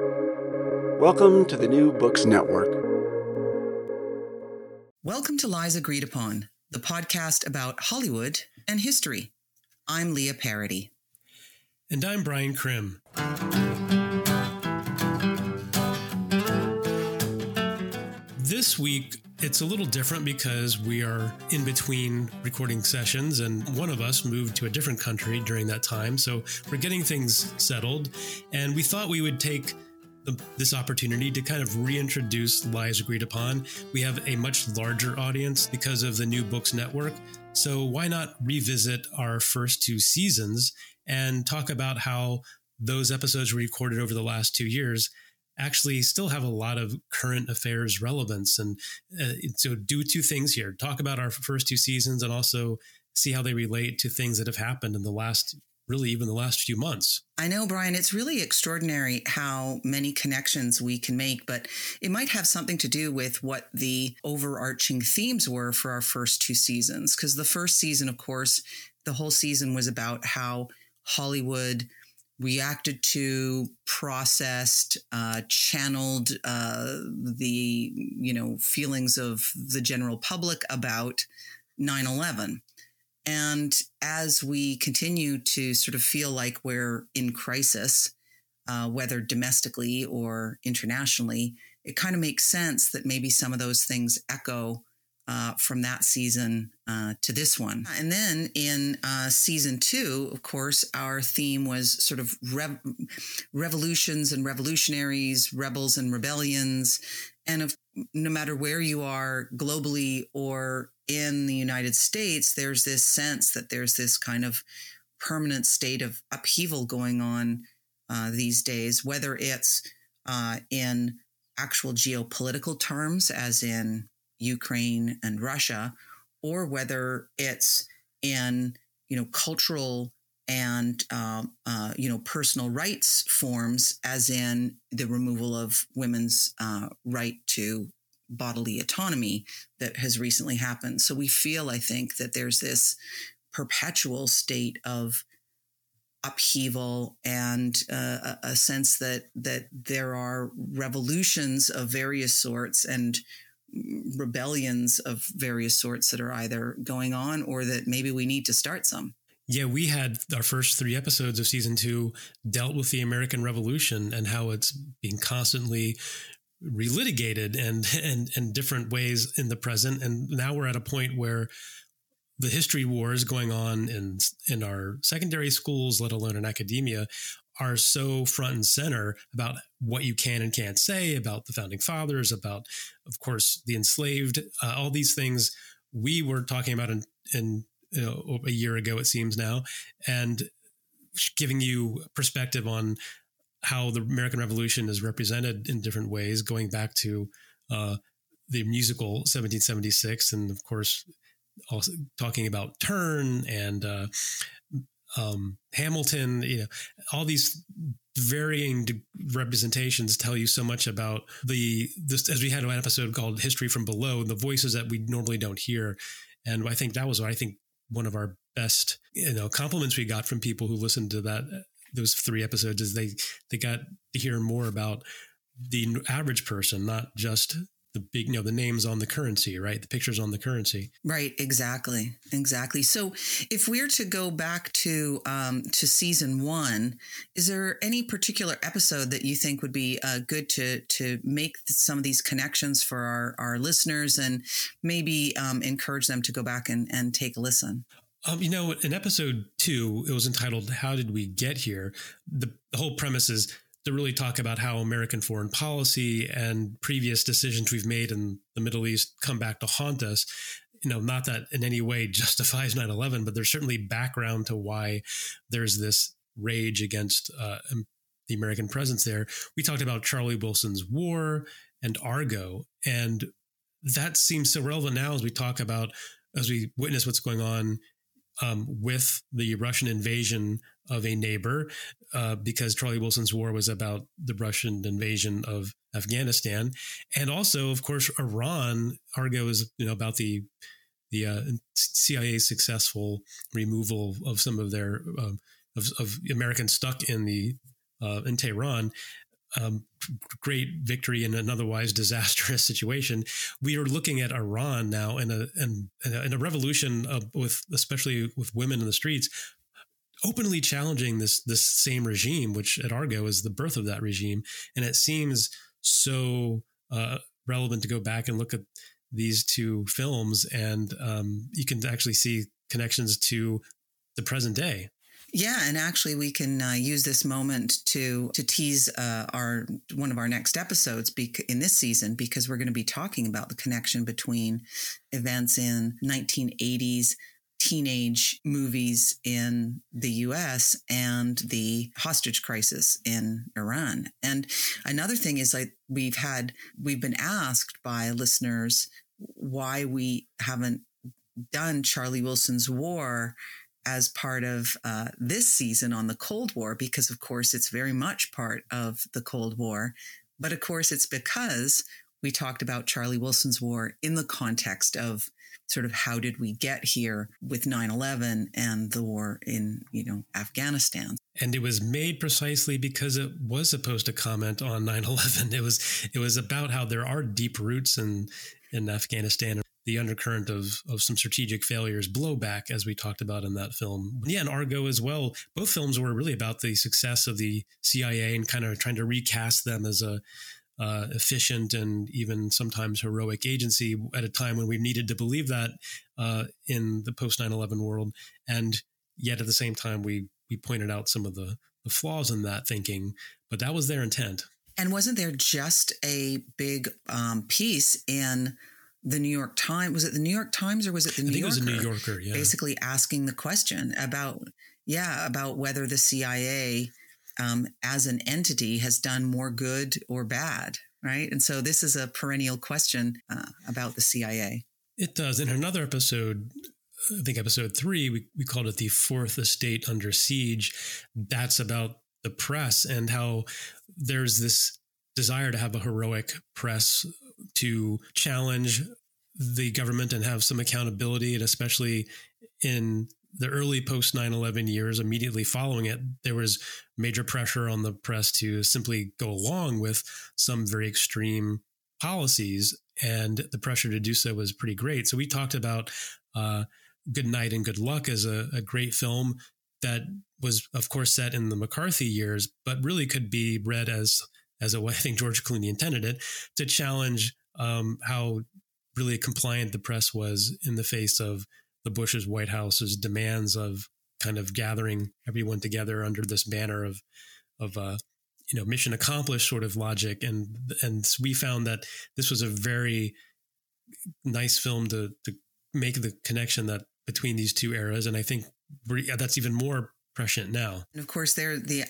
Welcome to the New Books Network. Welcome to Lies Agreed Upon, the podcast about Hollywood and history. I'm Leah Parody. And I'm Brian Krim. This week, it's a little different because we are in between recording sessions, and one of us moved to a different country during that time. So we're getting things settled. And we thought we would take the, this opportunity to kind of reintroduce Lies Agreed Upon. We have a much larger audience because of the New Books Network. So why not revisit our first two seasons and talk about how those episodes were recorded over the last two years actually still have a lot of current affairs relevance. And uh, so, do two things here talk about our first two seasons and also see how they relate to things that have happened in the last, really, even the last few months. I know, Brian, it's really extraordinary how many connections we can make, but it might have something to do with what the overarching themes were for our first two seasons. Because the first season, of course, the whole season was about how Hollywood reacted to, processed, uh, channeled uh, the you know feelings of the general public about 9/11. And as we continue to sort of feel like we're in crisis, uh, whether domestically or internationally, it kind of makes sense that maybe some of those things echo uh, from that season uh, to this one. And then in uh, season two, of course, our theme was sort of rev- revolutions and revolutionaries, rebels and rebellions. And of, no matter where you are globally or in the United States, there's this sense that there's this kind of permanent state of upheaval going on uh, these days, whether it's uh, in actual geopolitical terms, as in Ukraine and Russia, or whether it's in you know cultural and uh, uh, you know personal rights forms, as in the removal of women's uh, right to bodily autonomy that has recently happened. So we feel, I think, that there's this perpetual state of upheaval and uh, a sense that that there are revolutions of various sorts and rebellions of various sorts that are either going on or that maybe we need to start some. Yeah, we had our first three episodes of season two dealt with the American Revolution and how it's being constantly relitigated and and and different ways in the present. And now we're at a point where the history wars going on in in our secondary schools, let alone in academia, are so front and center about what you can and can't say about the founding fathers, about, of course, the enslaved, uh, all these things we were talking about in, in you know, a year ago, it seems now, and giving you perspective on how the American Revolution is represented in different ways, going back to uh, the musical 1776, and of course, also talking about Turn and uh, um, Hamilton, you know, all these varying representations tell you so much about the this as we had an episode called history from below the voices that we normally don't hear and i think that was i think one of our best you know compliments we got from people who listened to that those three episodes is they they got to hear more about the average person not just the big, you know, the names on the currency, right? The pictures on the currency. Right. Exactly. Exactly. So, if we're to go back to um, to season one, is there any particular episode that you think would be uh, good to to make some of these connections for our our listeners and maybe um, encourage them to go back and and take a listen? Um, you know, in episode two, it was entitled "How Did We Get Here." The, the whole premise is to really talk about how American foreign policy and previous decisions we've made in the Middle East come back to haunt us. You know, not that in any way justifies 9 11, but there's certainly background to why there's this rage against uh, the American presence there. We talked about Charlie Wilson's war and Argo. And that seems so relevant now as we talk about, as we witness what's going on um, with the Russian invasion of a neighbor, uh, because Charlie Wilson's war was about the Russian invasion of Afghanistan, and also, of course, Iran. Argo is you know about the the uh, CIA's successful removal of some of their uh, of, of, Americans stuck in the uh, in Tehran. um, great victory in an otherwise disastrous situation. We are looking at Iran now in a in, in a revolution of, with especially with women in the streets, openly challenging this this same regime, which at Argo is the birth of that regime, and it seems so uh, relevant to go back and look at these two films, and um, you can actually see connections to the present day. Yeah, and actually, we can uh, use this moment to to tease uh, our one of our next episodes bec- in this season because we're going to be talking about the connection between events in 1980s teenage movies in the US and the hostage crisis in Iran. And another thing is like we've had we've been asked by listeners why we haven't done Charlie Wilson's War as part of uh, this season on the Cold War, because of course it's very much part of the Cold War. But of course, it's because we talked about Charlie Wilson's War in the context of sort of how did we get here with 9-11 and the war in you know afghanistan. And it was made precisely because it was supposed to comment on 9-11 it was it was about how there are deep roots in in afghanistan. The undercurrent of of some strategic failures blowback as we talked about in that film. Yeah and argo as well. Both films were really about the success of the cia and kind of trying to recast them as a uh, efficient and even sometimes heroic agency at a time when we needed to believe that uh, in the post 9-11 world and yet at the same time we we pointed out some of the, the flaws in that thinking but that was their intent and wasn't there just a big um, piece in the New York Times. Was it the New York Times or was it the New Yorker? It was a New Yorker, yeah. Basically asking the question about, yeah, about whether the CIA um, as an entity has done more good or bad, right? And so this is a perennial question uh, about the CIA. It does. In another episode, I think episode three, we, we called it the fourth estate under siege. That's about the press and how there's this desire to have a heroic press to challenge the government and have some accountability, and especially in the early post 9-11 years immediately following it there was major pressure on the press to simply go along with some very extreme policies and the pressure to do so was pretty great. So we talked about uh, good night and good luck as a, a great film that was of course set in the mccarthy years but really could be read as as a way i think george clooney intended it to challenge um, how really compliant the press was in the face of the Bush's White House's demands of kind of gathering everyone together under this banner of of uh, you know mission accomplished sort of logic, and and we found that this was a very nice film to to make the connection that between these two eras, and I think that's even more prescient now. And of course, there the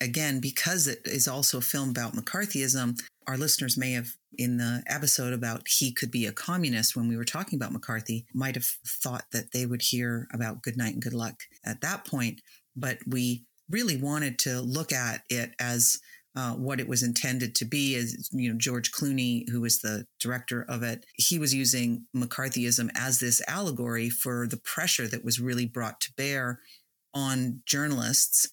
again because it is also a film about McCarthyism. Our listeners may have in the episode about he could be a communist when we were talking about McCarthy might have thought that they would hear about good night and good luck at that point, but we really wanted to look at it as uh, what it was intended to be as you know george clooney who was the director of it he was using mccarthyism as this allegory for the pressure that was really brought to bear on journalists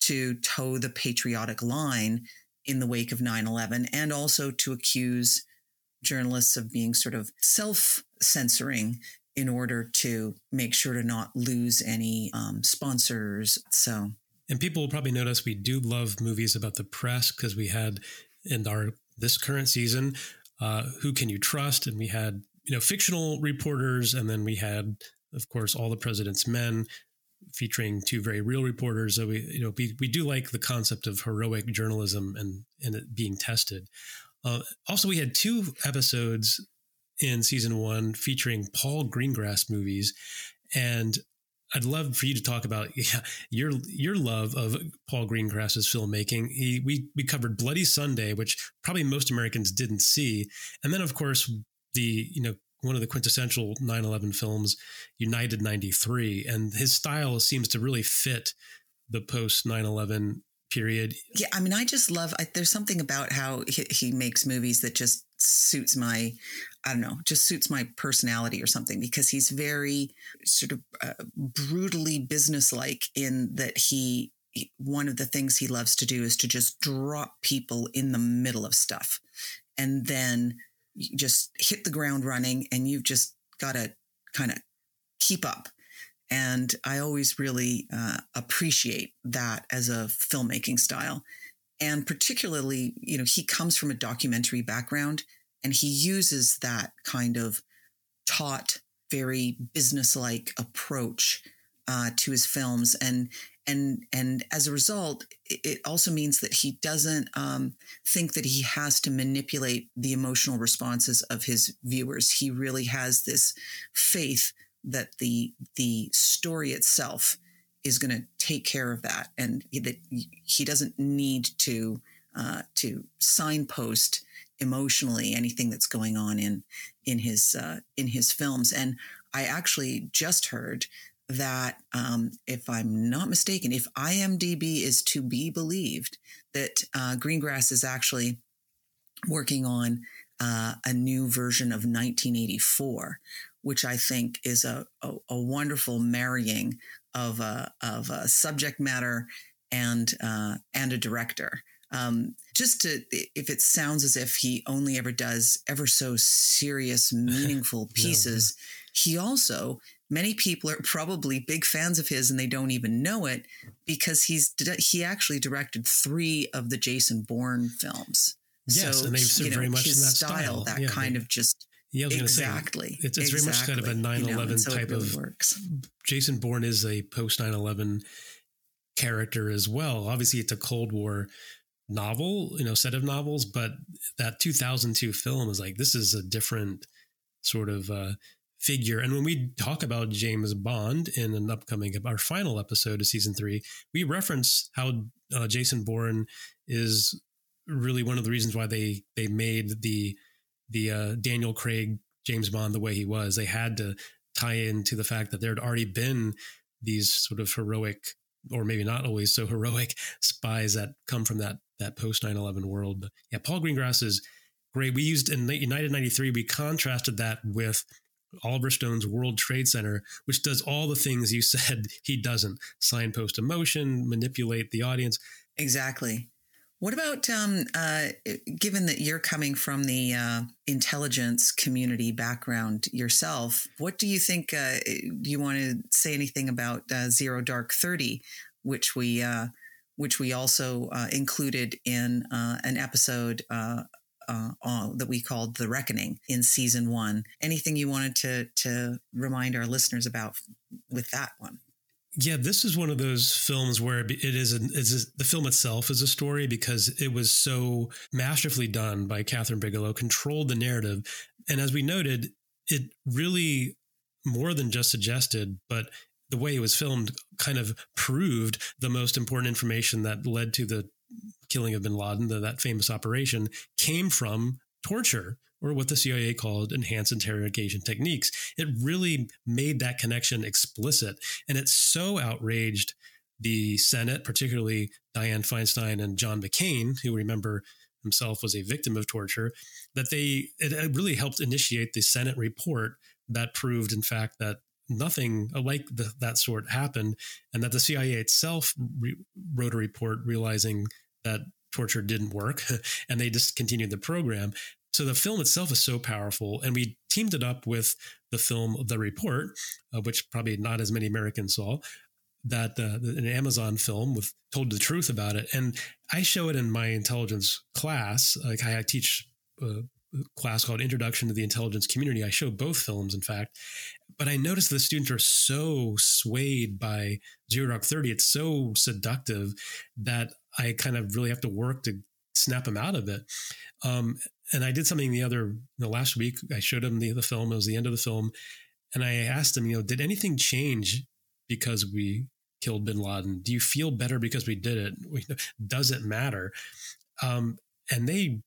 to toe the patriotic line in the wake of 9 11 and also to accuse journalists of being sort of self censoring in order to make sure to not lose any um, sponsors. So, and people will probably notice we do love movies about the press because we had in our this current season, uh, Who Can You Trust? And we had, you know, fictional reporters. And then we had, of course, All the President's Men, featuring two very real reporters. So we, you know, we, we do like the concept of heroic journalism and, and it being tested. Uh, also, we had two episodes in season one featuring Paul Greengrass movies. And I'd love for you to talk about yeah, your your love of Paul Greengrass's filmmaking. He, we we covered Bloody Sunday, which probably most Americans didn't see, and then of course the you know one of the quintessential 9/11 films, United 93, and his style seems to really fit the post 9/11 period. Yeah, I mean, I just love. I, there's something about how he, he, makes movies that just suits my, I don't know, just suits my personality or something because he's very sort of uh, brutally businesslike in that he one of the things he loves to do is to just drop people in the middle of stuff and then just hit the ground running and you've just got to kind of keep up. And i always really uh, appreciate that as a filmmaking style. And particularly you know he comes from a documentary background and he uses that kind of taut very businesslike approach uh, to his films. And and and as a result it also means that he doesn't um, think that he has to manipulate the emotional responses of his viewers. He really has this faith that the the story itself is going to take care of that and that he doesn't need to uh, to signpost emotionally anything that's going on in in his uh, in his films. And I actually just heard that um, if I'm not mistaken, if IMDb is to be believed, that uh, Greengrass is actually working on uh, a new version of 1984, which I think is a, a, a wonderful marrying of a, of a subject matter and uh, and a director. Um, just to, if it sounds as if he only ever does ever so serious, meaningful pieces, no. he also many people are probably big fans of his and they don't even know it because he's he actually directed three of the Jason Bourne films. Yes, so, and they've you know, very much his in that style, style. that yeah, kind of just yeah, exactly. Say, it's, it's exactly. very much kind of a 9 11 you know, so type really of. Works. Jason Bourne is a post 9 11 character as well. Obviously, it's a Cold War novel, you know, set of novels, but that 2002 film is like, this is a different sort of uh, figure. And when we talk about James Bond in an upcoming, our final episode of season three, we reference how uh, Jason Bourne is really one of the reasons why they they made the the uh, Daniel Craig James Bond the way he was. They had to tie into the fact that there had already been these sort of heroic or maybe not always so heroic spies that come from that that post 9-11 world but yeah paul greengrass is great we used in united 93 we contrasted that with Oliver Stone's World Trade Center, which does all the things you said he doesn't signpost emotion, manipulate the audience. Exactly. What about um, uh, given that you're coming from the uh, intelligence community background yourself? What do you think? Uh, do you want to say anything about uh, Zero Dark Thirty, which we uh, which we also uh, included in an episode uh, that we called The Reckoning in season one. Anything you wanted to, to remind our listeners about with that one? Yeah, this is one of those films where it is, a, it's a, the film itself is a story because it was so masterfully done by Kathryn Bigelow, controlled the narrative. And as we noted, it really more than just suggested, but the way it was filmed kind of proved the most important information that led to the killing of bin Laden, the, that famous operation, came from torture or what the CIA called enhanced interrogation techniques. It really made that connection explicit. And it so outraged the Senate, particularly Dianne Feinstein and John McCain, who remember himself was a victim of torture, that they it really helped initiate the Senate report that proved, in fact, that nothing like the, that sort happened, and that the CIA itself re- wrote a report realizing that torture didn't work and they discontinued the program. So the film itself is so powerful. And we teamed it up with the film The Report, uh, which probably not as many Americans saw. That uh, an Amazon film with told the truth about it, and I show it in my intelligence class. Like I teach uh, class called Introduction to the Intelligence Community. I show both films, in fact, but I noticed the students are so swayed by Zero Dark Thirty. It's so seductive that I kind of really have to work to snap them out of it. Um, and I did something the other the last week. I showed them the, the film. It was the end of the film, and I asked them, you know, did anything change because we killed Bin Laden? Do you feel better because we did it? Does it matter? Um, and they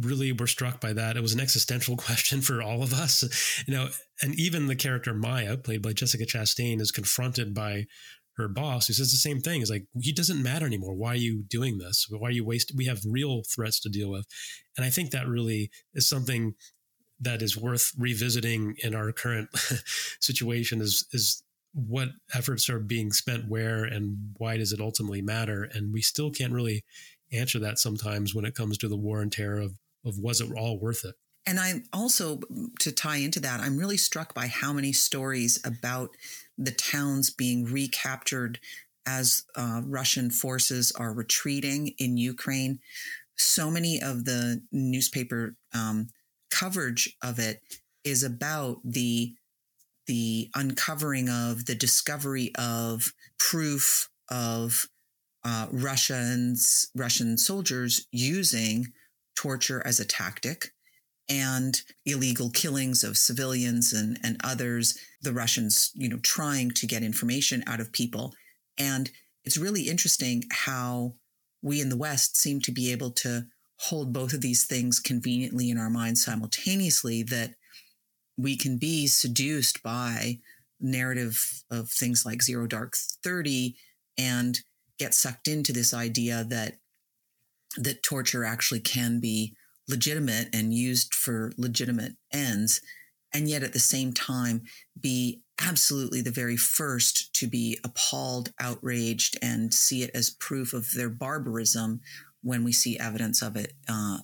really were struck by that. It was an existential question for all of us, you know, and even the character Maya, played by Jessica Chastain, is confronted by her boss who says the same thing. Is like, he doesn't matter anymore. Why are you doing this? Why are you wasting? We have real threats to deal with. And I think that really is something that is worth revisiting in our current situation is, is what efforts are being spent where and why does it ultimately matter? And we still can't really answer that sometimes when it comes to the war and terror of, of was it all worth it? And I'm also, to tie into that, I'm really struck by how many stories about the towns being recaptured as uh, Russian forces are retreating in Ukraine. So many of the newspaper um, coverage of it is about the the uncovering of the discovery of proof of uh, Russians Russian soldiers using torture as a tactic and illegal killings of civilians and, and others, the Russians, you know, trying to get information out of people. And it's really interesting how we in the West seem to be able to hold both of these things conveniently in our minds simultaneously that we can be seduced by narrative of things like zero dark 30 and get sucked into this idea that that torture actually can be legitimate and used for legitimate ends and yet at the same time be absolutely the very first to be appalled outraged and see it as proof of their barbarism when we see evidence of it uh,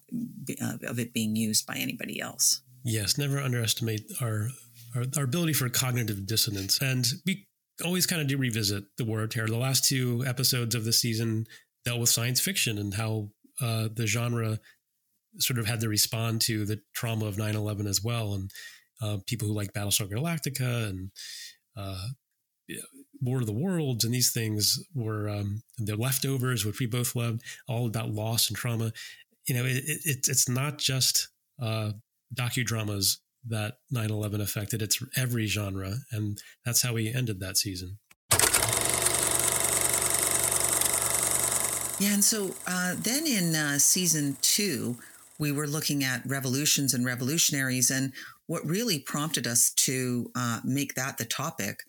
of it being used by anybody else Yes, never underestimate our, our, our ability for cognitive dissonance, and we always kind of do revisit the War of Terror. The last two episodes of the season dealt with science fiction and how uh, the genre sort of had to respond to the trauma of 9-11 as well. And uh, people who like battlestar galactica and uh, war of the worlds and these things were um, the leftovers which we both loved all about loss and trauma. You know it, it, it's not just uh, docudramas that 9-11 affected. It's every genre and that's how we ended that season. Yeah and so uh, then in uh, season two we were looking at revolutions and revolutionaries and what really prompted us to uh, make that the topic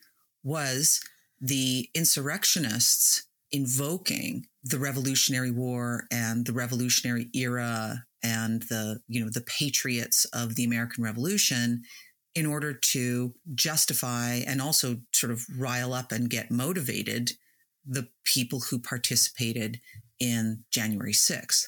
was the insurrectionists invoking the revolutionary war and the revolutionary era and the you know the patriots of the American Revolution in order to justify and also sort of rile up and get motivated the people who participated in January 6th.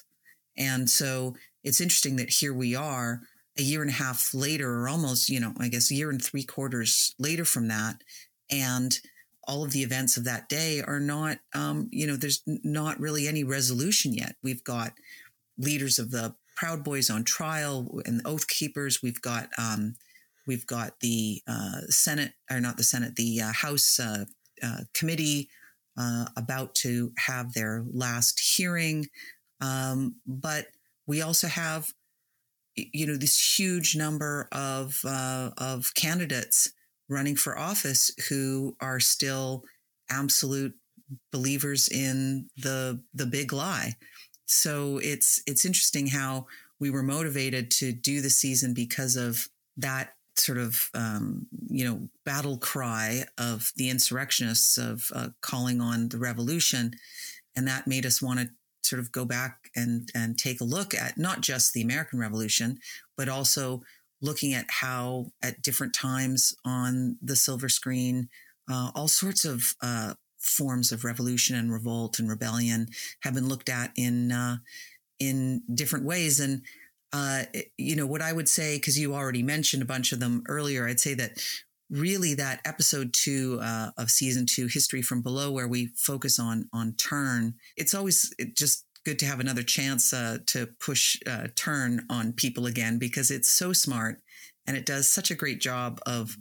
And so it's interesting that here we are a year and a half later, or almost, you know, I guess a year and three quarters later from that. And all of the events of that day are not, um, you know, there's not really any resolution yet. We've got leaders of the Proud Boys on trial and Oath Keepers. We've got um, we've got the uh, Senate or not the Senate, the uh, House uh, uh committee uh, about to have their last hearing, um, but we also have you know this huge number of uh, of candidates running for office who are still absolute believers in the the big lie. So it's it's interesting how we were motivated to do the season because of that sort of um, you know battle cry of the insurrectionists of uh, calling on the revolution, and that made us want to sort of go back and and take a look at not just the American Revolution, but also looking at how at different times on the silver screen, uh, all sorts of uh, forms of revolution and revolt and rebellion have been looked at in uh, in different ways. And uh, you know what I would say, because you already mentioned a bunch of them earlier, I'd say that really that episode two uh, of season two, History from Below, where we focus on on Turn. It's always just good to have another chance uh, to push uh, Turn on people again because it's so smart and it does such a great job of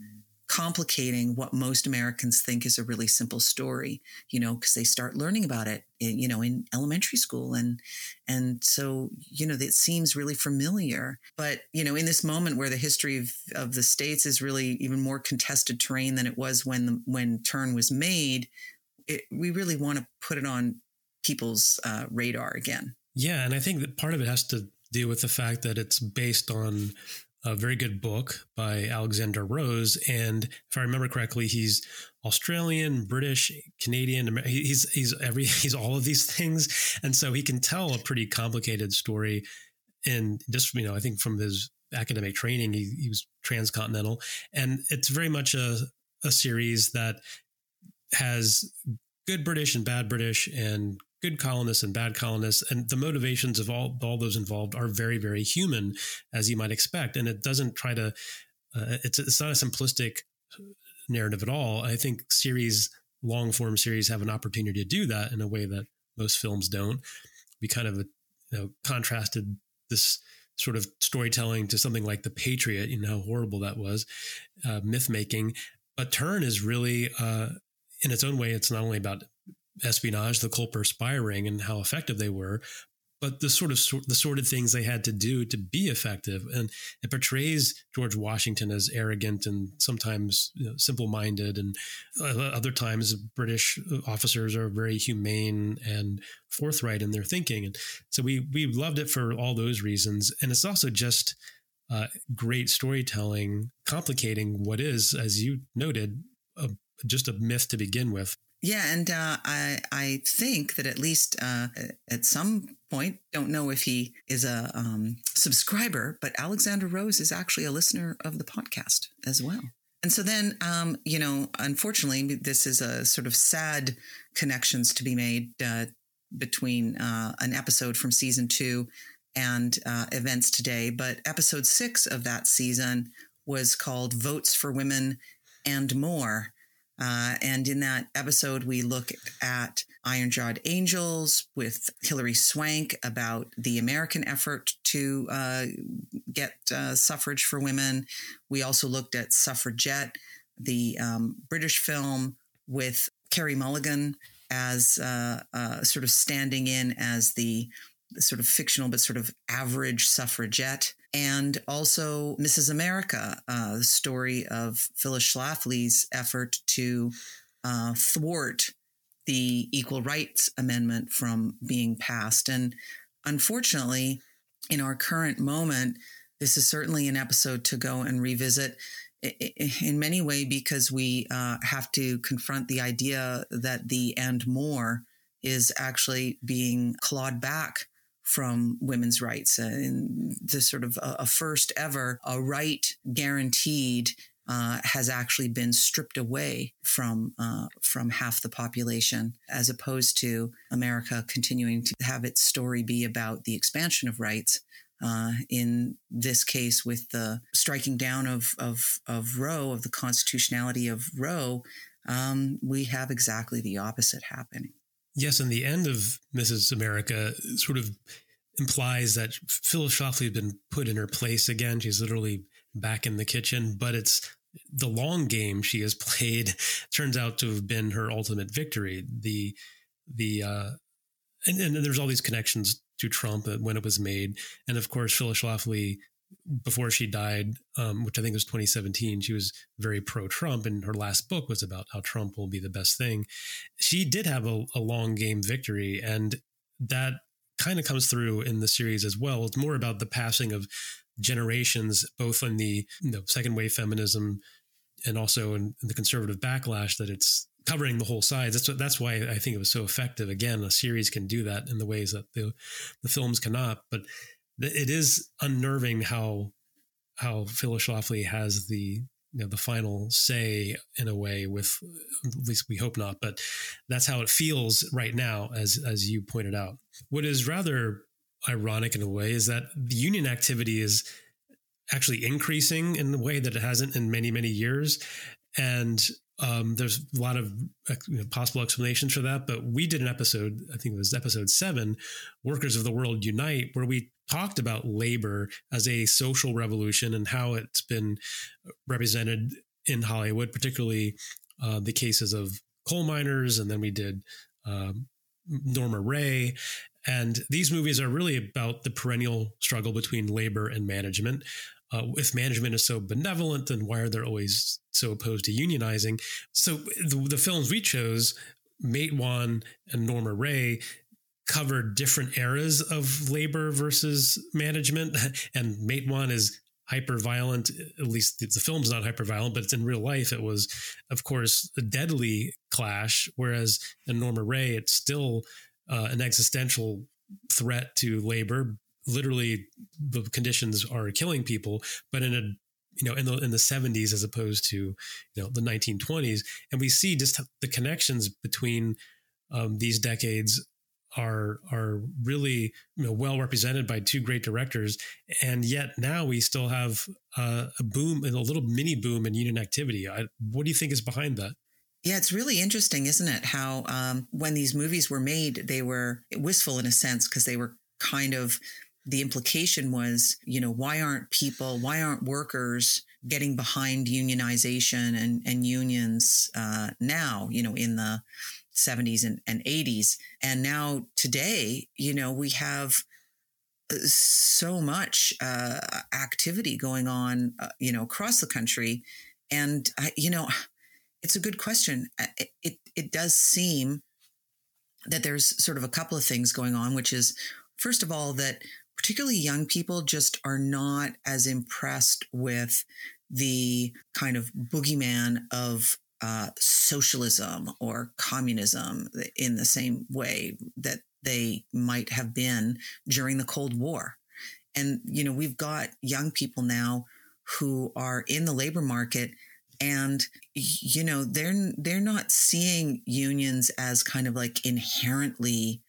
complicating what most Americans think is a really simple story, you know, because they start learning about it, in, you know, in elementary school. And, and so, you know, it seems really familiar. But, you know, in this moment where the history of, of the states is really even more contested terrain than it was when, the, when Turn was made, it, we really want to put it on people's uh, radar again. Yeah. And I think that part of it has to do with the fact that it's based on a very good book by Alexander Rose. And if I remember correctly, he's Australian, British, Canadian. He's he's every he's all of these things, and so he can tell a pretty complicated story. And just you know, I think from his academic training, he, he was transcontinental, and it's very much a a series that has good British and bad British and good colonists and bad colonists and the motivations of all all those involved are very very human as you might expect and it doesn't try to uh, it's it's not a simplistic narrative at all. I think series long form series have an opportunity to do that in a way that most films don't. We kind of you know contrasted this sort of storytelling to something like the patriot you know how horrible that was uh, myth making but turn is really uh, in its own way it's not only about espionage, the Culper spy ring, and how effective they were, but the sort of the sort of things they had to do to be effective. And it portrays George Washington as arrogant and sometimes you know, simple-minded, and other times British officers are very humane and forthright in their thinking. And so we we loved it for all those reasons. And it's also just uh, great storytelling, complicating what is, as you noted, a, just a myth to begin with. Yeah, and uh, I I think that at least uh, at some point, don't know if he is a um, subscriber, but Alexander Rose is actually a listener of the podcast as well. And so then, um, you know, unfortunately, this is a sort of sad connections to be made uh, between uh, an episode from season two and uh, events today. But episode six of that season was called "Votes for Women and More." Uh, and in that episode, we look at Iron Jawed Angels with Hilary Swank about the American effort to uh, get uh, suffrage for women. We also looked at Suffragette, the um, British film with Carey Mulligan as uh, uh, sort of standing in as the sort of fictional but sort of average suffragette and also Mrs. America, uh, the story of Phyllis Schlafly's effort to uh, thwart the Equal Rights Amendment from being passed. And unfortunately, in our current moment, this is certainly an episode to go and revisit in many ways because we uh, have to confront the idea that the and more is actually being clawed back from women's rights and the sort of a, a first ever a right guaranteed uh, has actually been stripped away from uh, from half the population, as opposed to America continuing to have its story be about the expansion of rights. Uh, in this case, with the striking down of of of Roe, of the constitutionality of Roe, um, we have exactly the opposite happening. Yes, and the end of Mrs. America sort of implies that Phyllis Schlafly has been put in her place again. She's literally back in the kitchen, but it's the long game she has played turns out to have been her ultimate victory. The the uh, and, and there's all these connections to Trump when it was made, and of course Phyllis Schlafly before she died, um, which I think was 2017, she was very pro Trump, and her last book was about how Trump will be the best thing. She did have a, a long game victory, and that kind of comes through in the series as well. It's more about the passing of generations, both in the you know, second wave feminism and also in, in the conservative backlash that it's covering the whole sides. That's that's why I think it was so effective. Again, a series can do that in the ways that the the films cannot. But it is unnerving how how Phyllis Schlafly has the you know the final say in a way with at least we hope not but that's how it feels right now as as you pointed out. What is rather ironic in a way is that the union activity is actually increasing in a way that it hasn't in many many years. And um, there's a lot of you know, possible explanations for that, but we did an episode, I think it was episode seven, Workers of the World Unite, where we talked about labor as a social revolution and how it's been represented in Hollywood, particularly uh, the cases of coal miners. And then we did um, Norma Rae. And these movies are really about the perennial struggle between labor and management uh, if management is so benevolent, then why are they always so opposed to unionizing? So the, the films we chose, Matewan and Norma Rae, covered different eras of labor versus management. And Matewan is hyper violent. At least the film's not hyper violent, but it's in real life. It was, of course, a deadly clash. Whereas in Norma Rae, it's still uh, an existential threat to labor literally the conditions are killing people, but in a you know in the in the 70s as opposed to you know the 1920s and we see just the connections between um, these decades are are really you know, well represented by two great directors, and yet now we still have uh, a boom and a little mini boom in union activity. I, what do you think is behind that? Yeah, it's really interesting, isn't it? How um, when these movies were made, they were wistful in a sense because they were kind of the implication was, you know, why aren't people, why aren't workers getting behind unionization and, and unions uh, now, you know, in the 70s and, and 80s. And now today, you know, we have uh, so much uh, activity going on, uh, you know, across the country. And, I, you know, it's a good question. It, it, it does seem that there's sort of a couple of things going on, which is, first of all, that particularly young people just are not as impressed with the kind of boogeyman of uh, socialism or communism in the same way that they might have been during the Cold War. And, you know, we've got young people now who are in the labor market and you know they're they're not seeing unions as kind of like inherently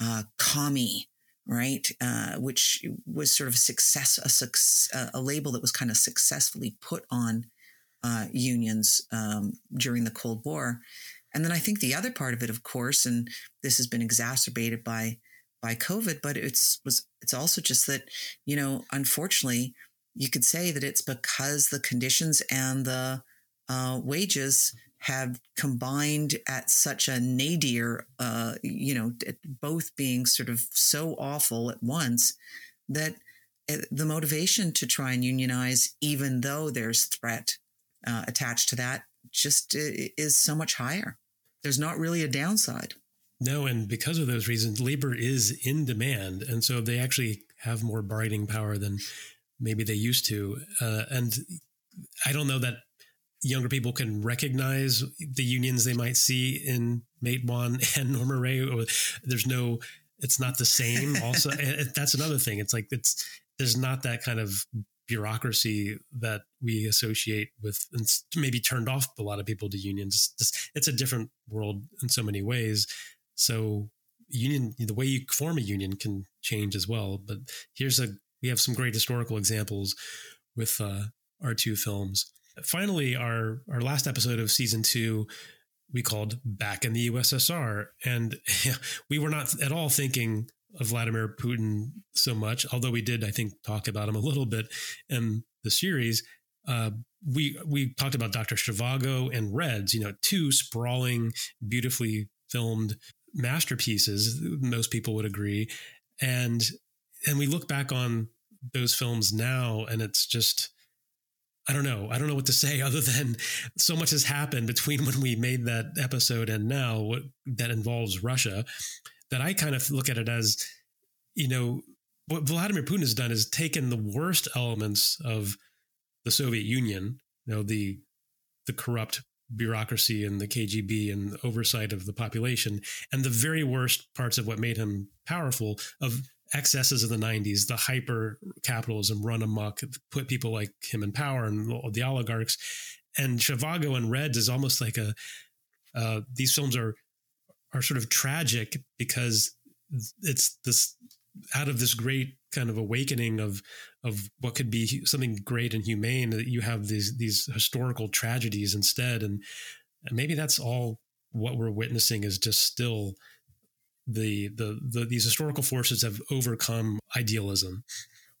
uh, commie right uh, which was sort of success a, success, a label that was kind of successfully put on uh, unions um, during the Cold War. And then I think the other part of it, of course, and this has been exacerbated by by COVID, but it's was it's also just that you know, unfortunately, you could say that it's because the conditions and the uh, wages have combined at such a nadir, uh, you know, both being sort of so awful at once that eh, the motivation to try and unionize, even though there's threat uh, attached to that just is so much higher. There's not really a downside. No, and because of those reasons, labor is in demand, and so they actually have more bargaining power than maybe they used to. Uh, and I don't know that younger people can recognize the unions they might see in Matewan and Norma. Or there's no, it's not the same. Also, that's another thing. It's like it's there's not that kind of bureaucracy that we associate with and maybe turned off a lot of people to unions. It's, a different world in so many ways. So union, the way you form a union can change as well. But here's a, we have some great historical examples with uh, our two films. Finally, our, our last episode of season two, we called Back in the USSR. And we were not at all thinking of Vladimir Putin so much, although we did, I think, talk about him a little bit in the series. Uh, we we talked about Doctor Zhivago and Reds, you know, two sprawling, beautifully filmed masterpieces. Most people would agree, and and we look back on those films now, and it's just. I don't know. I don't know what to say other than so much has happened between when we made that episode and now that involves Russia that I kind of look at it as, you know, what Vladimir Putin has done is taken the worst elements of the Soviet Union, you know, the the corrupt bureaucracy and the KGB and oversight of the population, and the very worst parts of what made him powerful of excesses of the 90s, the hyper capitalism run amok, put people like him in power and the oligarchs. And Zhivago and Reds is almost like a, uh, these films are are sort of tragic because it's this out of this great kind of awakening of of what could be something great and humane that you have these these historical tragedies instead. And, maybe that's all what we're witnessing is just still the, the the these historical forces have overcome idealism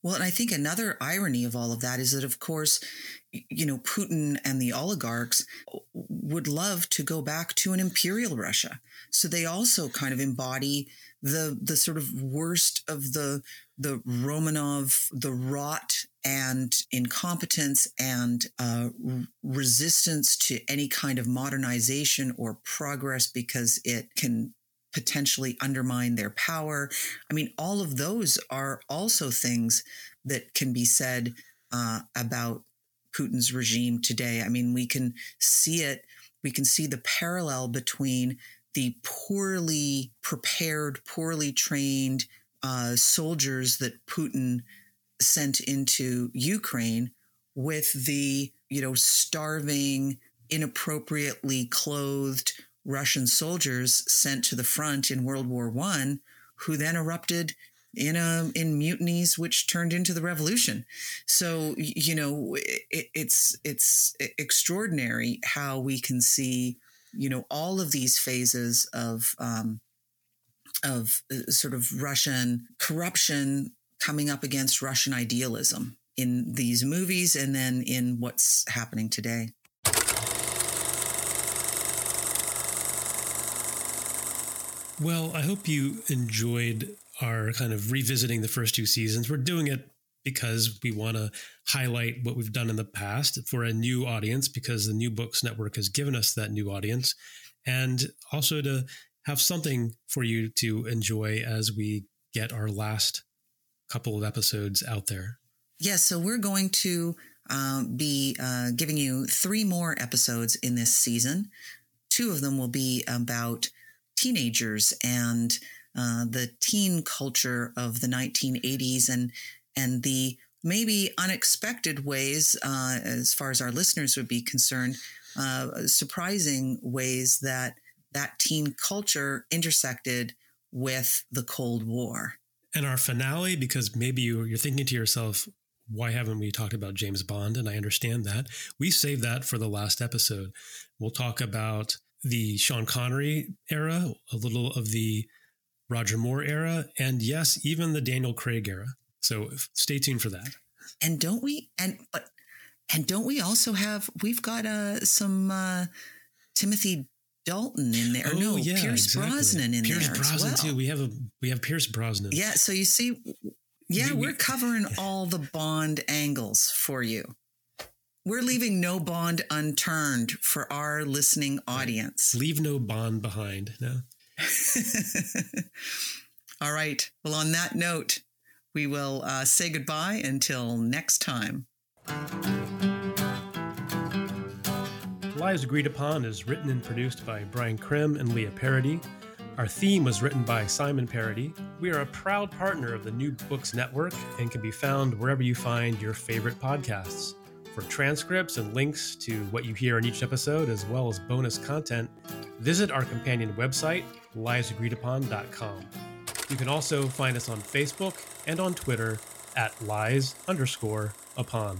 well, and I think another irony of all of that is that, of course, you know, Putin and the oligarchs would love to go back to an imperial Russia. So they also kind of embody the the sort of worst of the the Romanov, the rot and incompetence and uh, resistance to any kind of modernization or progress because it can potentially undermine their power. I mean, all of those are also things that can be said uh, about Putin's regime today. I mean, we can see it, we can see the parallel between the poorly prepared, poorly trained uh, soldiers that Putin sent into Ukraine with the, you know, starving, inappropriately clothed Russian soldiers sent to the front in World War One, who then erupted in a in mutinies which turned into the revolution so you know it, it's it's extraordinary how we can see you know all of these phases of um, of uh, sort of Russian corruption coming up against Russian idealism in these movies and then in what's happening today. Well, I hope you enjoyed our kind of revisiting the first two seasons. We're doing it because we want to highlight what we've done in the past for a new audience because the New Books Network has given us that new audience and also to have something for you to enjoy as we get our last couple of episodes out there. Yes, yeah, so we're going to um, be uh, giving you three more episodes in this season. Two of them will be about teenagers and uh, the teen culture of the 1980s and and the maybe unexpected ways, uh, as far as our listeners would be concerned, uh, surprising ways that that teen culture intersected with the Cold War. And our finale, because maybe you're thinking to yourself, why haven't we talked about James Bond? And I understand that. We saved that for the last episode. We'll talk about the Sean Connery era, a little of the Roger Moore era, and yes, even the Daniel Craig era. So stay tuned for that. And don't we? And but and don't we also have? We've got uh, some uh, Timothy Dalton in there. Oh, no, yeah, Pierce exactly. Brosnan in Pierce there Pierce Brosnan as well. too. We have a we have Pierce Brosnan. Yeah, so you see, yeah, We- we're covering all the Bond angles for you. We're leaving no Bond unturned for our listening audience. Leave no bond behind. No. all right. Well, on that note, we will uh, say goodbye until next time. Lies Agreed Upon is written and produced by Brian Krim and Leah Parody. Our theme was written by Simon Parody. We are a proud partner of the New Books Network and can be found wherever you find your favorite podcasts. For transcripts and links to what you hear in each episode, as well as bonus content, visit our companion website, liesagreedupon.com. You can also find us on Facebook and on Twitter at lies underscore upon.